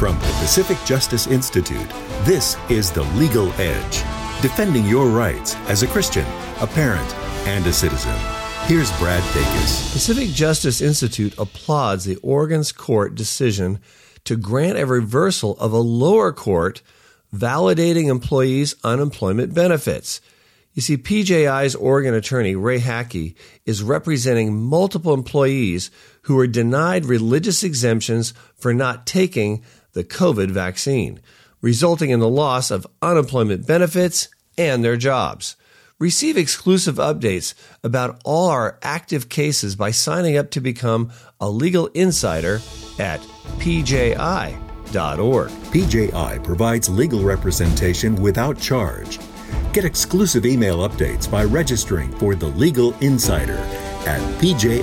From the Pacific Justice Institute, this is The Legal Edge, defending your rights as a Christian, a parent, and a citizen. Here's Brad Dacus. Pacific Justice Institute applauds the Oregon's court decision to grant a reversal of a lower court validating employees' unemployment benefits. You see, PJI's Oregon attorney, Ray Hacke, is representing multiple employees who were denied religious exemptions for not taking the COVID vaccine, resulting in the loss of unemployment benefits and their jobs. Receive exclusive updates about all our active cases by signing up to become a legal insider at pji.org. PJI provides legal representation without charge. Get exclusive email updates by registering for the Legal Insider at pji.org.